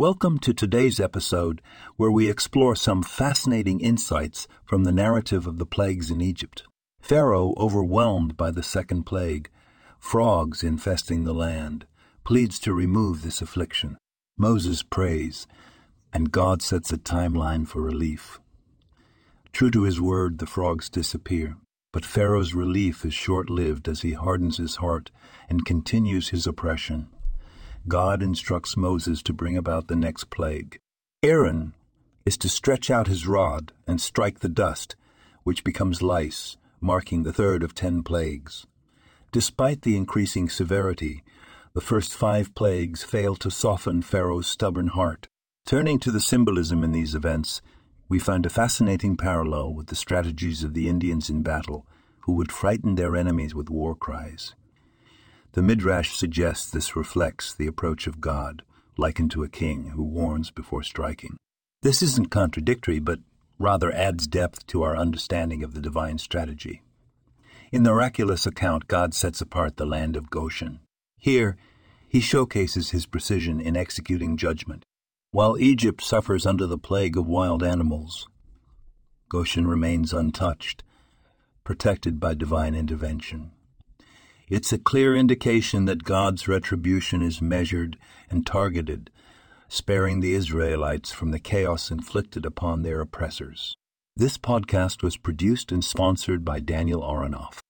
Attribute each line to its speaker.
Speaker 1: Welcome to today's episode, where we explore some fascinating insights from the narrative of the plagues in Egypt. Pharaoh, overwhelmed by the second plague, frogs infesting the land, pleads to remove this affliction. Moses prays, and God sets a timeline for relief. True to his word, the frogs disappear, but Pharaoh's relief is short lived as he hardens his heart and continues his oppression. God instructs Moses to bring about the next plague. Aaron is to stretch out his rod and strike the dust, which becomes lice, marking the third of ten plagues. Despite the increasing severity, the first five plagues fail to soften Pharaoh's stubborn heart. Turning to the symbolism in these events, we find a fascinating parallel with the strategies of the Indians in battle, who would frighten their enemies with war cries. The Midrash suggests this reflects the approach of God, likened to a king who warns before striking. This isn't contradictory, but rather adds depth to our understanding of the divine strategy. In the miraculous account, God sets apart the land of Goshen. Here, he showcases his precision in executing judgment. While Egypt suffers under the plague of wild animals, Goshen remains untouched, protected by divine intervention. It's a clear indication that God's retribution is measured and targeted, sparing the Israelites from the chaos inflicted upon their oppressors. This podcast was produced and sponsored by Daniel Aronoff.